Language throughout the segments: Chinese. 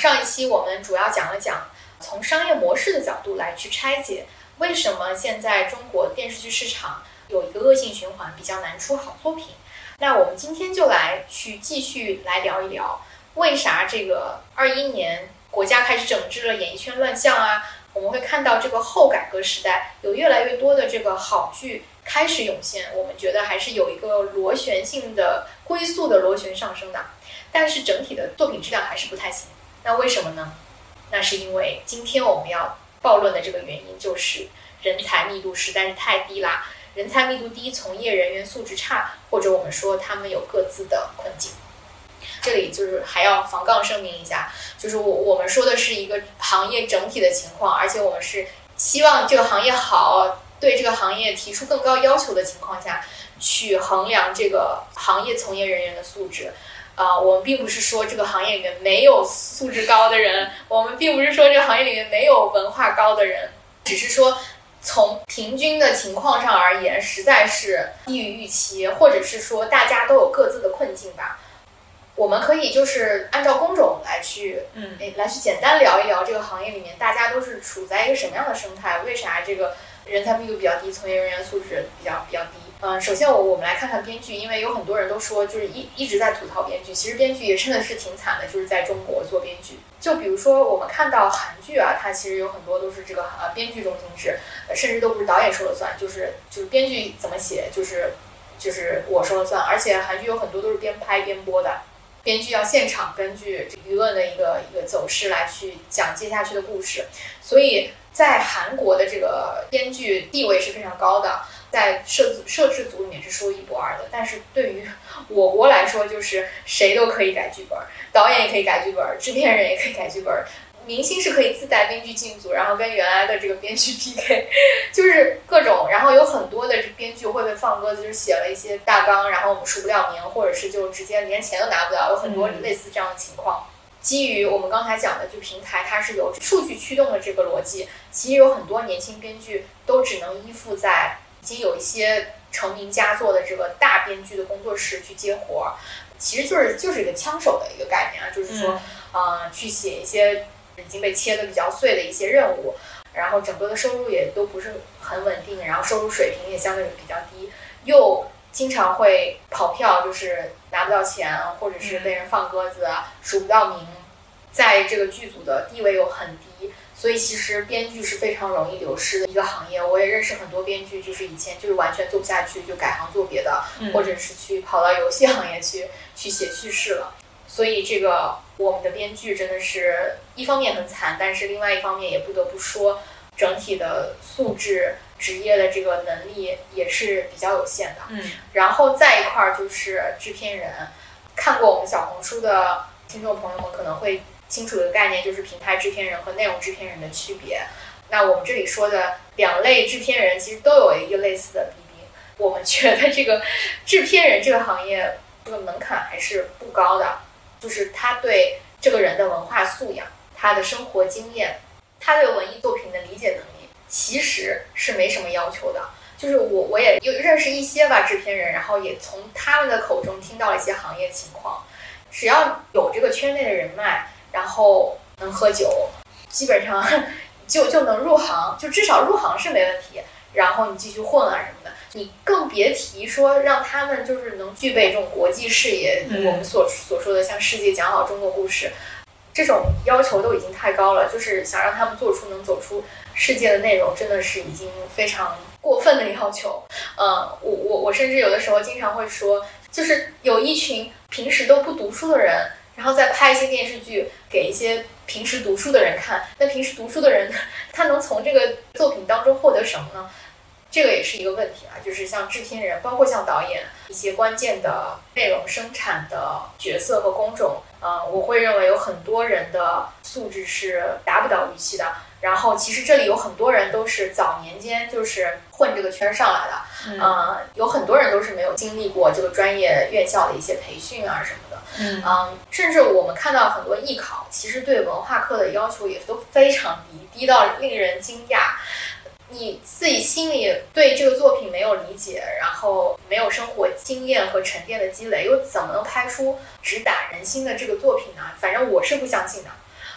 上一期我们主要讲了讲从商业模式的角度来去拆解，为什么现在中国电视剧市场有一个恶性循环，比较难出好作品。那我们今天就来去继续来聊一聊，为啥这个二一年国家开始整治了演艺圈乱象啊？我们会看到这个后改革时代有越来越多的这个好剧开始涌现，我们觉得还是有一个螺旋性的龟速的螺旋上升的，但是整体的作品质量还是不太行。那为什么呢？那是因为今天我们要暴论的这个原因就是人才密度实在是太低啦，人才密度低，从业人员素质差，或者我们说他们有各自的困境。这里就是还要防杠声明一下，就是我我们说的是一个行业整体的情况，而且我们是希望这个行业好，对这个行业提出更高要求的情况下去衡量这个行业从业人员的素质。啊，我们并不是说这个行业里面没有素质高的人，我们并不是说这个行业里面没有文化高的人，只是说从平均的情况上而言，实在是低于预期，或者是说大家都有各自的困境吧。我们可以就是按照工种来去，嗯，来去简单聊一聊这个行业里面大家都是处在一个什么样的生态？为啥这个人才密度比较低，从业人员素质比较比较低？嗯，首先我我们来看看编剧，因为有很多人都说就是一一直在吐槽编剧，其实编剧也真的是挺惨的，就是在中国做编剧。就比如说我们看到韩剧啊，它其实有很多都是这个呃编剧中心制，甚至都不是导演说了算，就是就是编剧怎么写就是就是我说了算，而且韩剧有很多都是边拍边播的。编剧要现场根据舆论的一个一个走势来去讲接下去的故事，所以在韩国的这个编剧地位是非常高的，在摄摄制组里面是说一不二的。但是对于我国来说，就是谁都可以改剧本，导演也可以改剧本，制片人也可以改剧本。明星是可以自带编剧进组，然后跟原来的这个编剧 PK，就是各种，然后有很多的编剧会被放鸽子，就是写了一些大纲，然后我们署不了名，或者是就直接连钱都拿不到，有很多类似这样的情况。基于我们刚才讲的，就平台它是有数据驱动的这个逻辑，其实有很多年轻编剧都只能依附在已经有一些成名佳作的这个大编剧的工作室去接活儿，其实就是就是一个枪手的一个概念啊，就是说，嗯，去写一些。已经被切的比较碎的一些任务，然后整个的收入也都不是很稳定，然后收入水平也相对比较低，又经常会跑票，就是拿不到钱，或者是被人放鸽子，数不到名，在这个剧组的地位又很低，所以其实编剧是非常容易流失的一个行业。我也认识很多编剧，就是以前就是完全做不下去，就改行做别的，或者是去跑到游戏行业去去写叙事了。所以这个我们的编剧真的是一方面很惨，但是另外一方面也不得不说，整体的素质、职业的这个能力也是比较有限的。嗯，然后再一块儿就是制片人，看过我们小红书的听众朋友们可能会清楚的概念，就是平台制片人和内容制片人的区别。那我们这里说的两类制片人其实都有一个类似的弊病，我们觉得这个制片人这个行业这个门槛还是不高的。就是他对这个人的文化素养、他的生活经验、他对文艺作品的理解能力，其实是没什么要求的。就是我我也有认识一些吧制片人，然后也从他们的口中听到了一些行业情况。只要有这个圈内的人脉，然后能喝酒，基本上 就就能入行，就至少入行是没问题。然后你继续混啊什么的。你更别提说让他们就是能具备这种国际视野，我们所所说的向世界讲好中国故事，这种要求都已经太高了。就是想让他们做出能走出世界的内容，真的是已经非常过分的要求。嗯，我我我甚至有的时候经常会说，就是有一群平时都不读书的人，然后再拍一些电视剧给一些平时读书的人看。那平时读书的人，他能从这个作品当中获得什么呢？这个也是一个问题啊，就是像制片人，包括像导演一些关键的内容生产的角色和工种，呃，我会认为有很多人的素质是达不到预期的。然后其实这里有很多人都是早年间就是混这个圈上来的，嗯，有很多人都是没有经历过这个专业院校的一些培训啊什么的，嗯，甚至我们看到很多艺考，其实对文化课的要求也都非常低，低到令人惊讶。你自己心里对这个作品没有理解，然后没有生活经验和沉淀的积累，又怎么能拍出直打人心的这个作品呢？反正我是不相信的。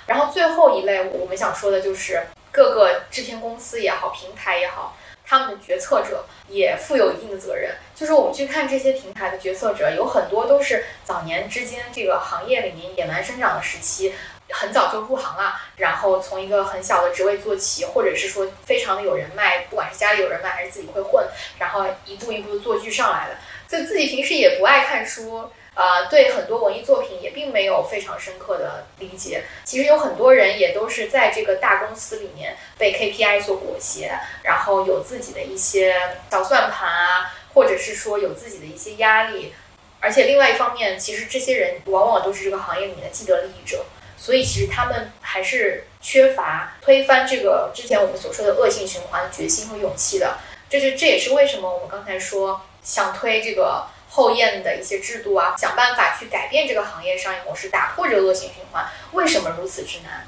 然后最后一类，我们想说的就是各个制片公司也好，平台也好，他们的决策者也负有一定的责任。就是我们去看这些平台的决策者，有很多都是早年之间这个行业里面野蛮生长的时期。很早就入行了，然后从一个很小的职位做起，或者是说非常的有人脉，不管是家里有人脉还是自己会混，然后一步一步的做剧上来的。就自己平时也不爱看书，呃，对很多文艺作品也并没有非常深刻的理解。其实有很多人也都是在这个大公司里面被 KPI 所裹挟，然后有自己的一些小算盘啊，或者是说有自己的一些压力。而且另外一方面，其实这些人往往都是这个行业里面的既得利益者。所以其实他们还是缺乏推翻这个之前我们所说的恶性循环的决心和勇气的。这是这也是为什么我们刚才说想推这个后验的一些制度啊，想办法去改变这个行业商业模式，打破这个恶性循环。为什么如此之难？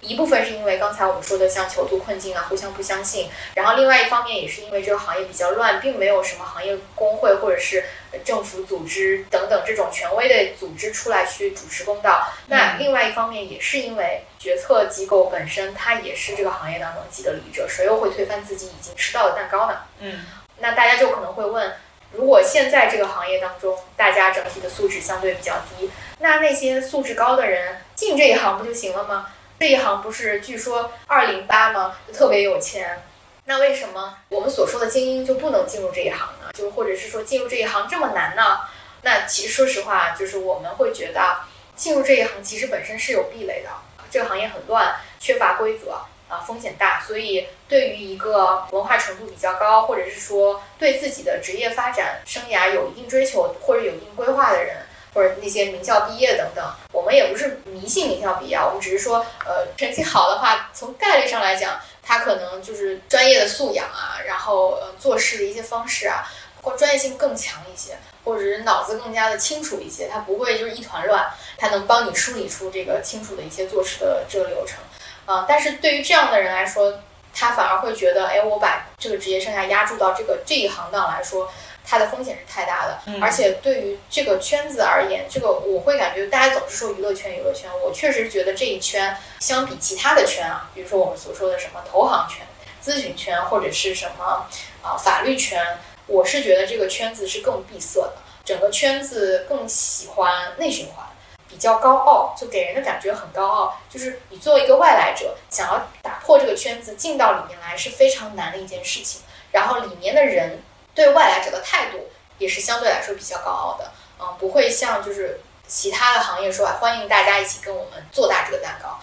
一部分是因为刚才我们说的像囚徒困境啊，互相不相信。然后另外一方面也是因为这个行业比较乱，并没有什么行业工会或者是政府组织等等这种权威的组织出来去主持公道。那另外一方面也是因为决策机构本身它也是这个行业当中既得利益者，谁又会推翻自己已经吃到的蛋糕呢？嗯，那大家就可能会问，如果现在这个行业当中大家整体的素质相对比较低，那那些素质高的人进这一行不就行了吗？这一行不是据说二零八吗？就特别有钱，那为什么我们所说的精英就不能进入这一行呢？就或者是说进入这一行这么难呢？那其实说实话，就是我们会觉得进入这一行其实本身是有壁垒的，这个行业很乱，缺乏规则啊，风险大，所以对于一个文化程度比较高，或者是说对自己的职业发展生涯有一定追求或者有一定规划的人。或者那些名校毕业等等，我们也不是迷信名校毕业，我们只是说，呃，成绩好的话，从概率上来讲，他可能就是专业的素养啊，然后呃做事的一些方式啊，或专业性更强一些，或者是脑子更加的清楚一些，他不会就是一团乱，他能帮你梳理出这个清楚的一些做事的这个流程，啊，但是对于这样的人来说，他反而会觉得，哎，我把这个职业生涯压注到这个这一行当来说。它的风险是太大的，而且对于这个圈子而言，这个我会感觉大家总是说娱乐圈，娱乐圈，我确实觉得这一圈相比其他的圈啊，比如说我们所说的什么投行圈、咨询圈或者是什么啊法律圈，我是觉得这个圈子是更闭塞的，整个圈子更喜欢内循环，比较高傲，就给人的感觉很高傲，就是你作为一个外来者，想要打破这个圈子进到里面来是非常难的一件事情，然后里面的人。对外来者的态度也是相对来说比较高傲的，嗯，不会像就是其他的行业说啊，欢迎大家一起跟我们做大这个蛋糕。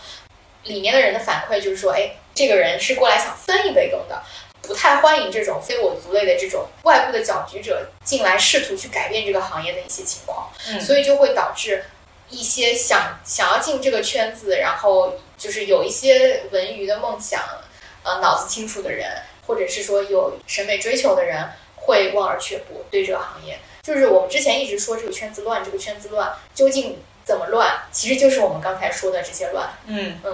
里面的人的反馈就是说，哎，这个人是过来想分一杯羹的，不太欢迎这种非我族类的这种外部的搅局者进来试图去改变这个行业的一些情况。嗯，所以就会导致一些想想要进这个圈子，然后就是有一些文娱的梦想，呃，脑子清楚的人，或者是说有审美追求的人。会望而却步，对这个行业，就是我们之前一直说这个圈子乱，这个圈子乱，究竟怎么乱？其实就是我们刚才说的这些乱。嗯嗯，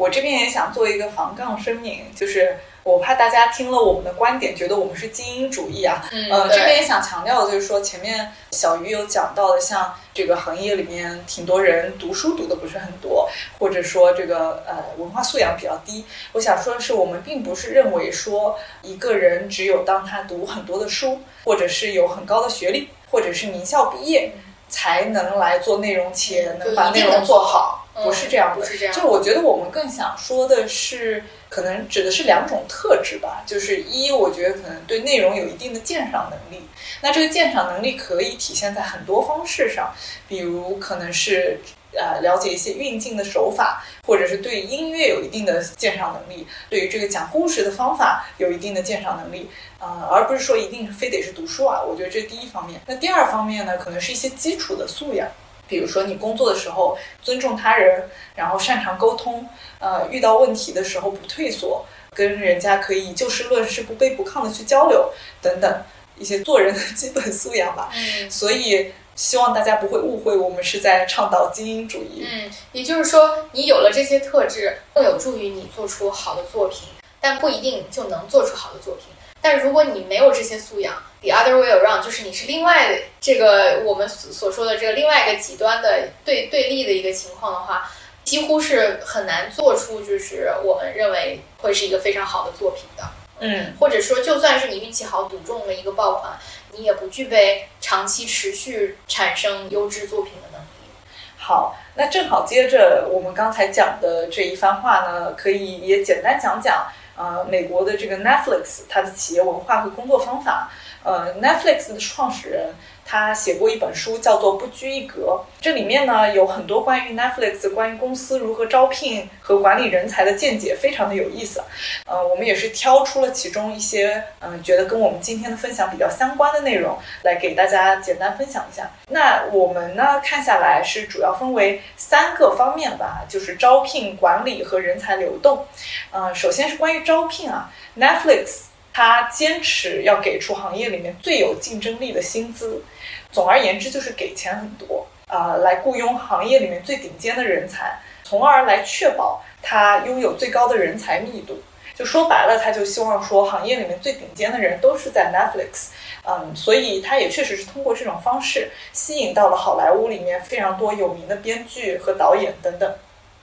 我这边也想做一个防杠声明，就是。我怕大家听了我们的观点，觉得我们是精英主义啊。嗯，这边也想强调的就是说，前面小鱼有讲到的，像这个行业里面挺多人读书读的不是很多，或者说这个呃文化素养比较低。我想说的是，我们并不是认为说一个人只有当他读很多的书，或者是有很高的学历，或者是名校毕业，才能来做内容且能把内容做好。不是这样，不是这样。就是我觉得我们更想说的是。可能指的是两种特质吧，就是一，我觉得可能对内容有一定的鉴赏能力。那这个鉴赏能力可以体现在很多方式上，比如可能是呃了解一些运镜的手法，或者是对音乐有一定的鉴赏能力，对于这个讲故事的方法有一定的鉴赏能力，呃，而不是说一定非得是读书啊。我觉得这是第一方面。那第二方面呢，可能是一些基础的素养。比如说，你工作的时候尊重他人，然后擅长沟通，呃，遇到问题的时候不退缩，跟人家可以就事论事、不卑不亢的去交流，等等一些做人的基本素养吧。嗯，所以希望大家不会误会，我们是在倡导精英主义。嗯，也就是说，你有了这些特质，更有助于你做出好的作品。但不一定就能做出好的作品。但如果你没有这些素养，the other way around，就是你是另外这个我们所所说的这个另外一个极端的对对立的一个情况的话，几乎是很难做出就是我们认为会是一个非常好的作品的。嗯，或者说，就算是你运气好赌中了一个爆款，你也不具备长期持续产生优质作品的能力。好，那正好接着我们刚才讲的这一番话呢，可以也简单讲讲。呃，美国的这个 Netflix，它的企业文化和工作方法。呃，Netflix 的创始人。他写过一本书，叫做《不拘一格》。这里面呢有很多关于 Netflix、关于公司如何招聘和管理人才的见解，非常的有意思。呃，我们也是挑出了其中一些，嗯，觉得跟我们今天的分享比较相关的内容，来给大家简单分享一下。那我们呢看下来是主要分为三个方面吧，就是招聘、管理和人才流动。嗯，首先是关于招聘啊，Netflix 它坚持要给出行业里面最有竞争力的薪资。总而言之，就是给钱很多啊，来雇佣行业里面最顶尖的人才，从而来确保他拥有最高的人才密度。就说白了，他就希望说，行业里面最顶尖的人都是在 Netflix，嗯，所以他也确实是通过这种方式吸引到了好莱坞里面非常多有名的编剧和导演等等。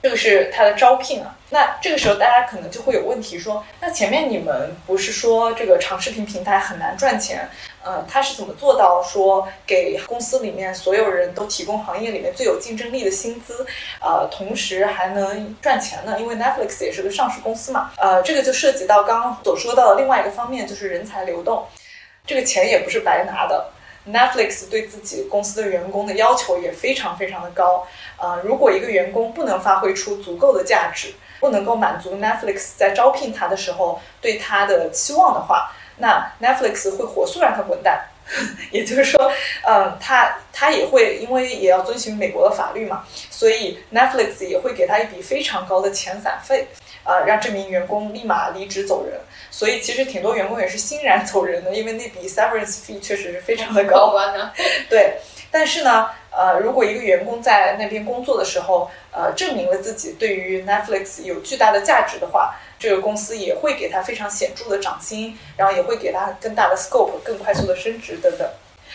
这个是他的招聘啊。那这个时候大家可能就会有问题说，那前面你们不是说这个长视频平台很难赚钱？呃，他是怎么做到说给公司里面所有人都提供行业里面最有竞争力的薪资，呃，同时还能赚钱呢？因为 Netflix 也是个上市公司嘛。呃，这个就涉及到刚刚所说到的另外一个方面，就是人才流动。这个钱也不是白拿的。Netflix 对自己公司的员工的要求也非常非常的高。呃，如果一个员工不能发挥出足够的价值，不能够满足 Netflix 在招聘他的时候对他的期望的话，那 Netflix 会火速让他滚蛋。也就是说，嗯，他他也会因为也要遵循美国的法律嘛，所以 Netflix 也会给他一笔非常高的遣散费，啊，让这名员工立马离职走人。所以其实挺多员工也是欣然走人的，因为那笔 severance fee 确实是非常的高。对，但是呢。呃，如果一个员工在那边工作的时候，呃，证明了自己对于 Netflix 有巨大的价值的话，这个公司也会给他非常显著的涨薪，然后也会给他更大的 scope，更快速的升职等等。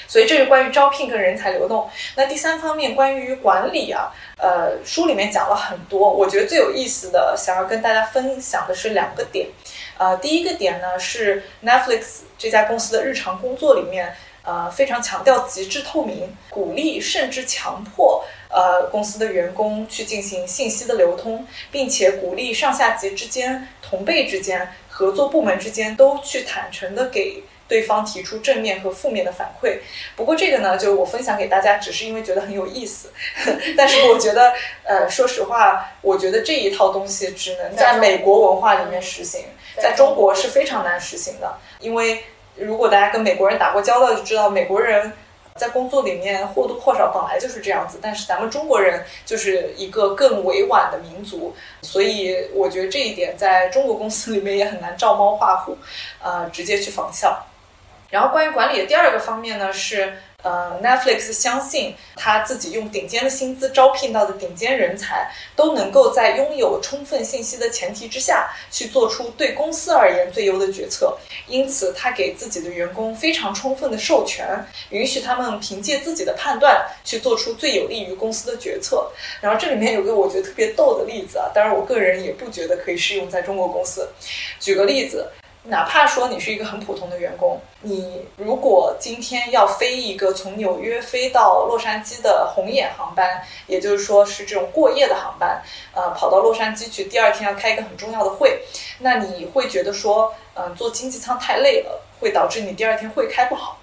所以这是关于招聘跟人才流动。那第三方面关于管理啊，呃，书里面讲了很多，我觉得最有意思的，想要跟大家分享的是两个点。呃，第一个点呢是 Netflix 这家公司的日常工作里面。呃，非常强调极致透明，鼓励甚至强迫呃公司的员工去进行信息的流通，并且鼓励上下级之间、同辈之间、合作部门之间都去坦诚的给对方提出正面和负面的反馈。不过这个呢，就我分享给大家，只是因为觉得很有意思。但是我觉得，呃，说实话，我觉得这一套东西只能在美国文化里面实行，在中国是非常难实行的，因为。如果大家跟美国人打过交道，就知道美国人在工作里面或多或少本来就是这样子。但是咱们中国人就是一个更委婉的民族，所以我觉得这一点在中国公司里面也很难照猫画虎，呃，直接去仿效。然后关于管理的第二个方面呢是。呃，Netflix 相信他自己用顶尖的薪资招聘到的顶尖人才，都能够在拥有充分信息的前提之下去做出对公司而言最优的决策。因此，他给自己的员工非常充分的授权，允许他们凭借自己的判断去做出最有利于公司的决策。然后这里面有个我觉得特别逗的例子啊，当然我个人也不觉得可以适用在中国公司。举个例子。哪怕说你是一个很普通的员工，你如果今天要飞一个从纽约飞到洛杉矶的红眼航班，也就是说是这种过夜的航班，呃，跑到洛杉矶去，第二天要开一个很重要的会，那你会觉得说，嗯，坐经济舱太累了，会导致你第二天会开不好。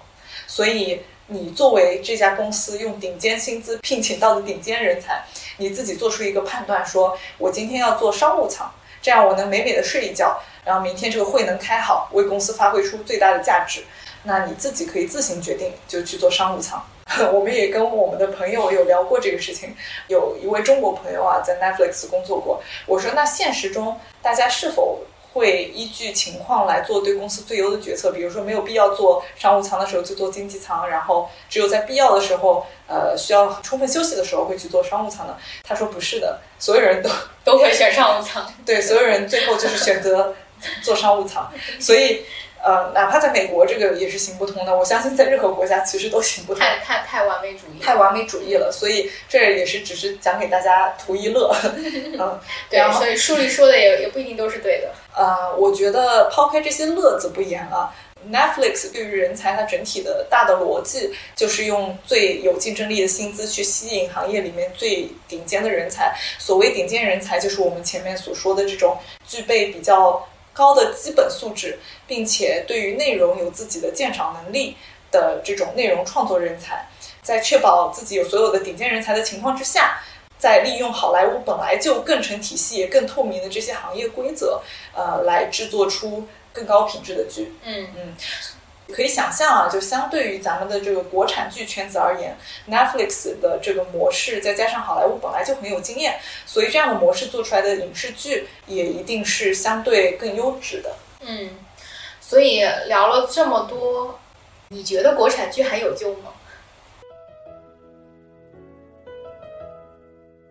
所以你作为这家公司用顶尖薪资聘请到的顶尖人才，你自己做出一个判断，说我今天要做商务舱，这样我能美美的睡一觉。然后明天这个会能开好，为公司发挥出最大的价值，那你自己可以自行决定，就去做商务舱。我们也跟我们的朋友有聊过这个事情，有一位中国朋友啊，在 Netflix 工作过。我说，那现实中大家是否会依据情况来做对公司最优的决策？比如说，没有必要做商务舱的时候就做经济舱，然后只有在必要的时候，呃，需要充分休息的时候会去做商务舱的？他说不是的，所有人都都会选商务舱。对，所有人最后就是选择。做商务舱，所以。呃，哪怕在美国，这个也是行不通的。我相信在任何国家其实都行不通。太太太完美主义，太完美主义了。所以这也是只是讲给大家图一乐。嗯，对，所以书里说的也也不一定都是对的。呃，我觉得抛开这些乐子不言啊，Netflix 对于人才它整体的大的逻辑就是用最有竞争力的薪资去吸引行业里面最顶尖的人才。所谓顶尖人才，就是我们前面所说的这种具备比较。高的基本素质，并且对于内容有自己的鉴赏能力的这种内容创作人才，在确保自己有所有的顶尖人才的情况之下，再利用好莱坞本来就更成体系、也更透明的这些行业规则，呃，来制作出更高品质的剧。嗯嗯。可以想象啊，就相对于咱们的这个国产剧圈子而言，Netflix 的这个模式，再加上好莱坞本来就很有经验，所以这样的模式做出来的影视剧也一定是相对更优质的。嗯，所以聊了这么多，你觉得国产剧还有救吗？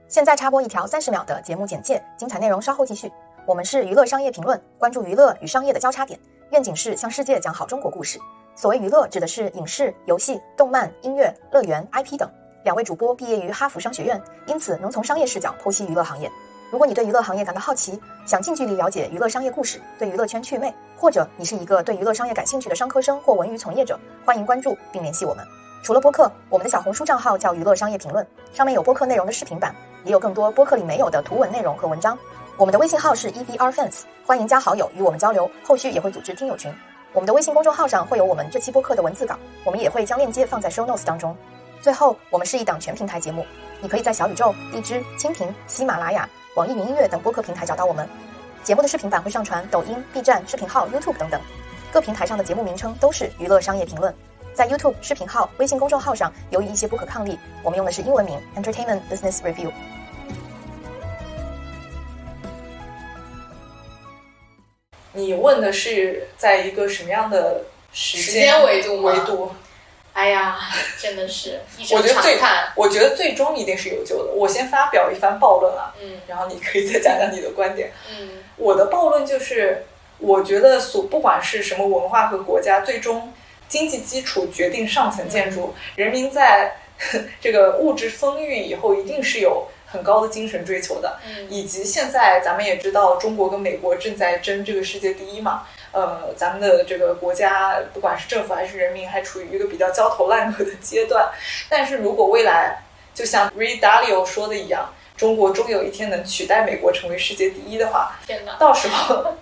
现在插播一条三十秒的节目简介，精彩内容稍后继续。我们是娱乐商业评论，关注娱乐与商业的交叉点。愿景是向世界讲好中国故事。所谓娱乐，指的是影视、游戏、动漫、音乐、乐园、IP 等。两位主播毕业于哈佛商学院，因此能从商业视角剖析娱乐行业。如果你对娱乐行业感到好奇，想近距离了解娱乐商业故事，对娱乐圈祛魅，或者你是一个对娱乐商业感兴趣的商科生或文娱从业者，欢迎关注并联系我们。除了播客，我们的小红书账号叫娱乐商业评论，上面有播客内容的视频版，也有更多播客里没有的图文内容和文章。我们的微信号是 EVRFans，欢迎加好友与我们交流，后续也会组织听友群。我们的微信公众号上会有我们这期播客的文字稿，我们也会将链接放在 show notes 当中。最后，我们是一档全平台节目，你可以在小宇宙、荔枝、蜻蜓、喜马拉雅、网易云音乐等播客平台找到我们。节目的视频版会上传抖音、B 站视频号、YouTube 等等，各平台上的节目名称都是娱乐商业评论。在 YouTube 视频号、微信公众号上，由于一些不可抗力，我们用的是英文名 Entertainment Business Review。你问的是在一个什么样的时间维度维度？哎呀，真的是，我觉得最我觉得最终一定是有救的。我先发表一番暴论啊，嗯，然后你可以再讲讲你的观点。嗯，我的暴论就是，我觉得所不管是什么文化和国家，最终经济基础决定上层建筑，人民在 这个物质丰裕以后，一定是有。很高的精神追求的，以及现在咱们也知道，中国跟美国正在争这个世界第一嘛。呃，咱们的这个国家，不管是政府还是人民，还处于一个比较焦头烂额的阶段。但是如果未来就像 Ray Dalio 说的一样，中国终有一天能取代美国成为世界第一的话，天哪！到时候，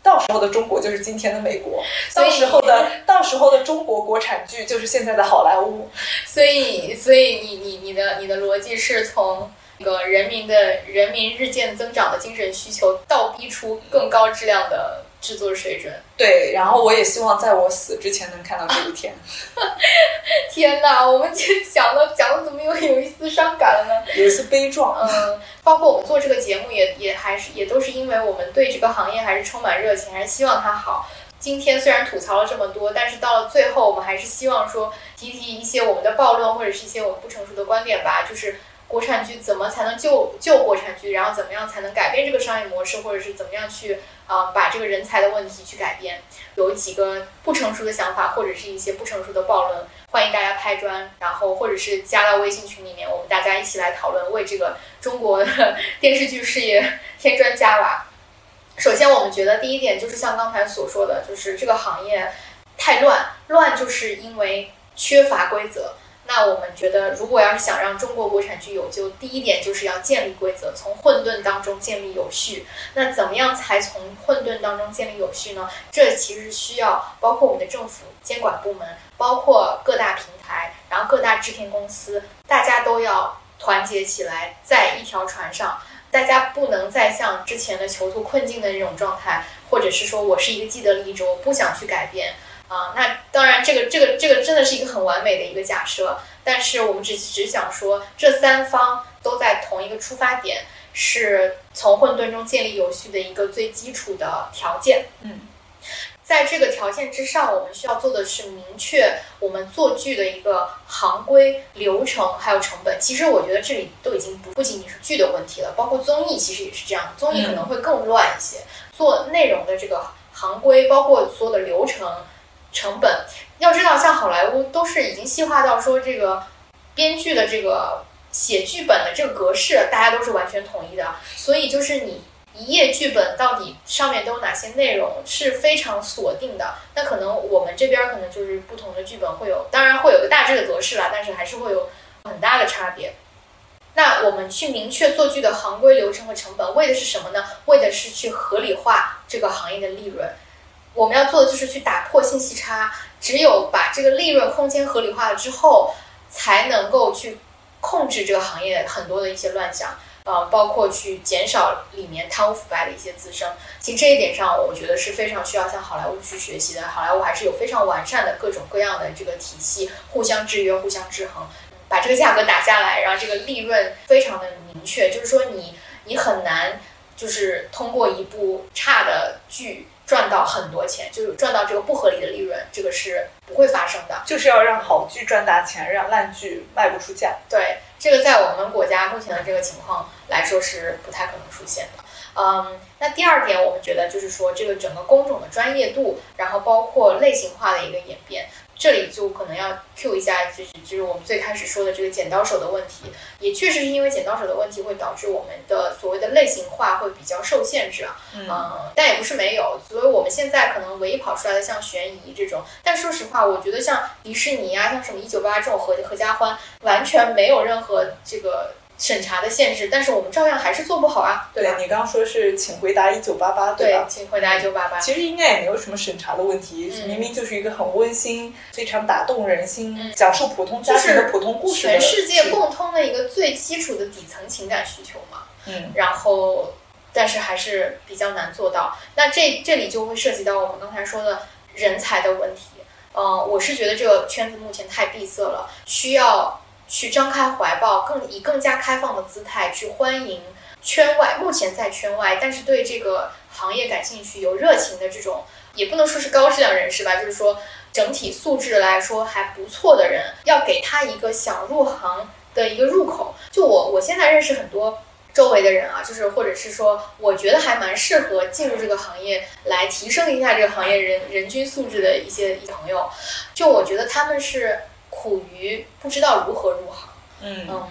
到时候的中国就是今天的美国，到时候的 到时候的中国国产剧就是现在的好莱坞。所以，所以你你你的你的逻辑是从。那个人民的人民日渐增长的精神需求，倒逼出更高质量的制作水准。对，然后我也希望在我死之前能看到这一天。天哪，我们今天讲的讲的怎么又有一丝伤感了呢？有一丝悲壮。嗯，包括我们做这个节目，也也还是也都是因为我们对这个行业还是充满热情，还是希望它好。今天虽然吐槽了这么多，但是到了最后，我们还是希望说提提一些我们的暴论，或者是一些我们不成熟的观点吧，就是。国产剧怎么才能救救国产剧？然后怎么样才能改变这个商业模式，或者是怎么样去啊把这个人才的问题去改变？有几个不成熟的想法，或者是一些不成熟的暴论，欢迎大家拍砖，然后或者是加到微信群里面，我们大家一起来讨论，为这个中国的电视剧事业添砖加瓦。首先，我们觉得第一点就是像刚才所说的，就是这个行业太乱，乱就是因为缺乏规则。那我们觉得，如果要是想让中国国产剧有救，第一点就是要建立规则，从混沌当中建立有序。那怎么样才从混沌当中建立有序呢？这其实需要包括我们的政府监管部门，包括各大平台，然后各大制片公司，大家都要团结起来，在一条船上。大家不能再像之前的囚徒困境的那种状态，或者是说我是一个既得利益者，我不想去改变。啊，那当然，这个这个这个真的是一个很完美的一个假设，但是我们只只想说，这三方都在同一个出发点，是从混沌中建立有序的一个最基础的条件。嗯。在这个条件之上，我们需要做的是明确我们做剧的一个行规、流程还有成本。其实我觉得这里都已经不不仅仅是剧的问题了，包括综艺其实也是这样，综艺可能会更乱一些。做内容的这个行规，包括所有的流程、成本。要知道，像好莱坞都是已经细化到说这个编剧的这个写剧本的这个格式，大家都是完全统一的。所以就是你一页剧本到底上面都有哪些内容是非常锁定的。那可能我们这边可能就是不同的剧本会有，当然会有个大致的格式啦，但是还是会有很大的差别。那我们去明确做剧的行规、流程和成本，为的是什么呢？为的是去合理化这个行业的利润。我们要做的就是去打破信息差，只有把这个利润空间合理化了之后，才能够去控制这个行业很多的一些乱象，呃，包括去减少里面贪污腐败的一些滋生。其实这一点上，我觉得是非常需要向好莱坞去学习的。好莱坞还是有非常完善的各种各样的这个体系，互相制约、互相制衡。把这个价格打下来，然后这个利润非常的明确，就是说你你很难就是通过一部差的剧赚到很多钱，就是赚到这个不合理的利润，这个是不会发生的。就是要让好剧赚大钱，让烂剧卖不出价。对，这个在我们国家目前的这个情况来说是不太可能出现的。嗯，那第二点，我们觉得就是说这个整个工种的专业度，然后包括类型化的一个演变。这里就可能要 Q 一下，就是就是我们最开始说的这个剪刀手的问题，也确实是因为剪刀手的问题会导致我们的所谓的类型化会比较受限制啊，嗯，但也不是没有，所以我们现在可能唯一跑出来的像悬疑这种，但说实话，我觉得像迪士尼啊，像什么一九八八这种合合家欢，完全没有任何这个。审查的限制，但是我们照样还是做不好啊，对吧？你刚刚说是请回答一九八八，对吧？请回答一九八八。其实应该也没有什么审查的问题，明明就是一个很温馨、非常打动人心、讲述普通家庭的普通故事，全世界共通的一个最基础的底层情感需求嘛。嗯。然后，但是还是比较难做到。那这这里就会涉及到我们刚才说的人才的问题。嗯，我是觉得这个圈子目前太闭塞了，需要。去张开怀抱，更以更加开放的姿态去欢迎圈外目前在圈外，但是对这个行业感兴趣、有热情的这种，也不能说是高质量人士吧，就是说整体素质来说还不错的人，要给他一个想入行的一个入口。就我我现在认识很多周围的人啊，就是或者是说，我觉得还蛮适合进入这个行业来提升一下这个行业人人均素质的一些朋友，就我觉得他们是。苦于不知道如何入行，嗯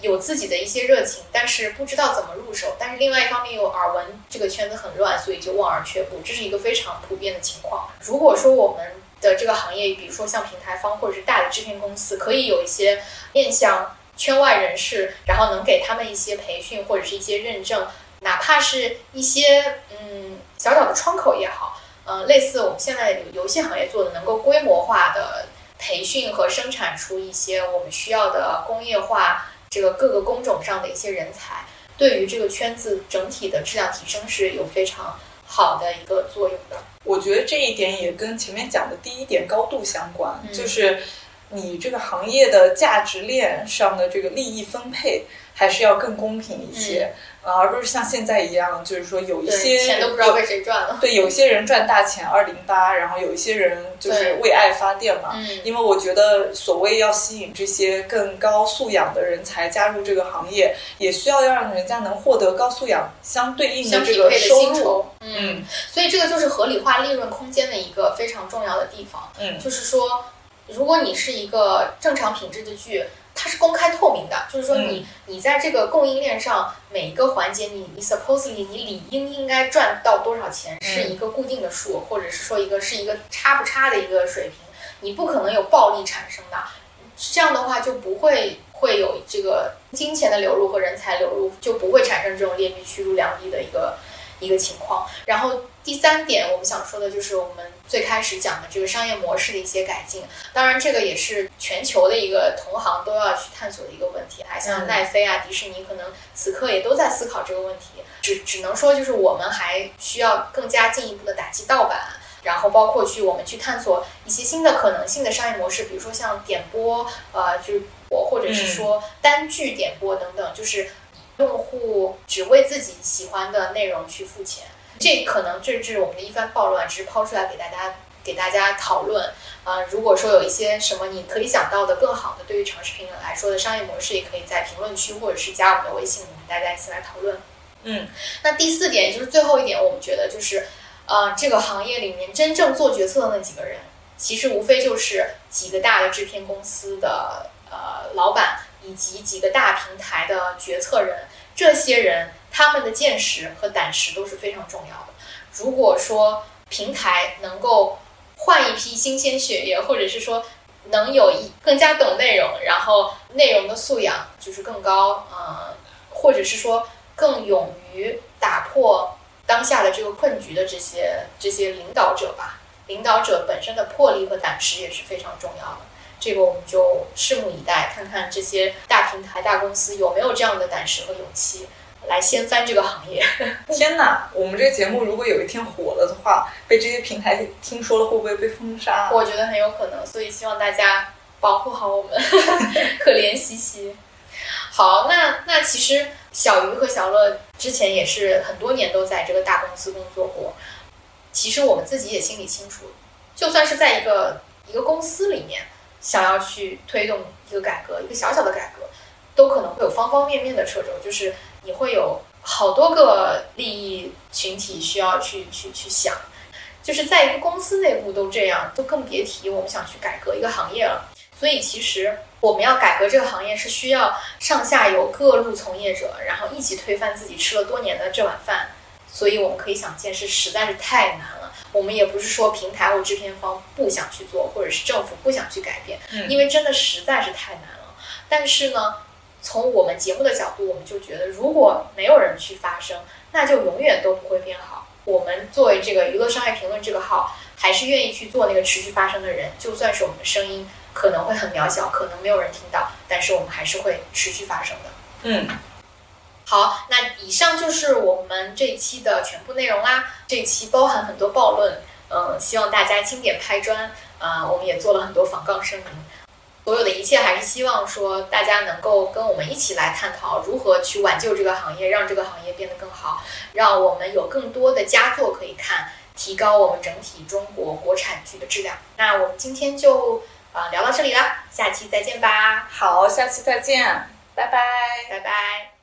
有自己的一些热情，但是不知道怎么入手。但是另外一方面又耳闻这个圈子很乱，所以就望而却步，这是一个非常普遍的情况。如果说我们的这个行业，比如说像平台方或者是大的制片公司，可以有一些面向圈外人士，然后能给他们一些培训或者是一些认证，哪怕是一些嗯小小的窗口也好，嗯，类似我们现在游戏行业做的，能够规模化的。培训和生产出一些我们需要的工业化这个各个工种上的一些人才，对于这个圈子整体的质量提升是有非常好的一个作用的。我觉得这一点也跟前面讲的第一点高度相关，就是你这个行业的价值链上的这个利益分配还是要更公平一些。而不是像现在一样，就是说有一些钱都不知道被谁赚了。对，有些人赚大钱二零八，然后有一些人就是为爱发电嘛。嗯。因为我觉得，所谓要吸引这些更高素养的人才加入这个行业，也需要要让人家能获得高素养相对应的这个收入。嗯。所以这个就是合理化利润空间的一个非常重要的地方。嗯。就是说，如果你是一个正常品质的剧。它是公开透明的，就是说你你在这个供应链上每一个环节，你你 supposedly 你理应应该赚到多少钱是一个固定的数，或者是说一个是一个差不差的一个水平，你不可能有暴利产生的，这样的话就不会会有这个金钱的流入和人才流入，就不会产生这种劣币驱逐良币的一个一个情况。然后第三点，我们想说的就是我们。最开始讲的这个商业模式的一些改进，当然这个也是全球的一个同行都要去探索的一个问题。还像奈飞啊、迪士尼，可能此刻也都在思考这个问题。只只能说，就是我们还需要更加进一步的打击盗版，然后包括去我们去探索一些新的可能性的商业模式，比如说像点播，呃，就是我或者是说单剧点播等等，就是用户只为自己喜欢的内容去付钱。这可能这是我们的一番暴乱，只是抛出来给大家给大家讨论。啊，如果说有一些什么你可以想到的更好的，对于长视频来说的商业模式，也可以在评论区或者是加我们的微信，我们大家一起来讨论。嗯，那第四点也就是最后一点，我们觉得就是，呃，这个行业里面真正做决策的那几个人，其实无非就是几个大的制片公司的呃老板，以及几个大平台的决策人。这些人他们的见识和胆识都是非常重要的。如果说平台能够换一批新鲜血液，或者是说能有一更加懂内容，然后内容的素养就是更高，呃，或者是说更勇于打破当下的这个困局的这些这些领导者吧，领导者本身的魄力和胆识也是非常重要的。这个我们就拭目以待，看看这些大平台、大公司有没有这样的胆识和勇气来掀翻这个行业。天哪！我们这个节目如果有一天火了的话，被这些平台听说了，会不会被封杀？我觉得很有可能，所以希望大家保护好我们，可怜兮兮。好，那那其实小鱼和小乐之前也是很多年都在这个大公司工作过。其实我们自己也心里清楚，就算是在一个一个公司里面，想要去推动一个改革，一个小小的改革，都可能会有方方面面的掣肘，就是你会有好多个利益群体需要去去去想。就是在一个公司内部都这样，就更别提我们想去改革一个行业了。所以其实我们要改革这个行业，是需要上下游各路从业者，然后一起推翻自己吃了多年的这碗饭。所以我们可以想见，是实在是太难。我们也不是说平台或制片方不想去做，或者是政府不想去改变，嗯因为真的实在是太难了。但是呢，从我们节目的角度，我们就觉得，如果没有人去发声，那就永远都不会变好。我们作为这个娱乐商业评论这个号，还是愿意去做那个持续发声的人，就算是我们的声音可能会很渺小，可能没有人听到，但是我们还是会持续发声的。嗯，好，那以上就是我们这一期的全部内容啦。这一期包含很多暴论，嗯、希望大家轻点拍砖。啊、我们也做了很多防杠声明。所有的一切还是希望说大家能够跟我们一起来探讨如何去挽救这个行业，让这个行业变得更好，让我们有更多的佳作可以看，提高我们整体中国国产剧的质量。那我们今天就啊、呃聊到这里啦，下期再见吧，好，下期再见，拜拜。拜拜。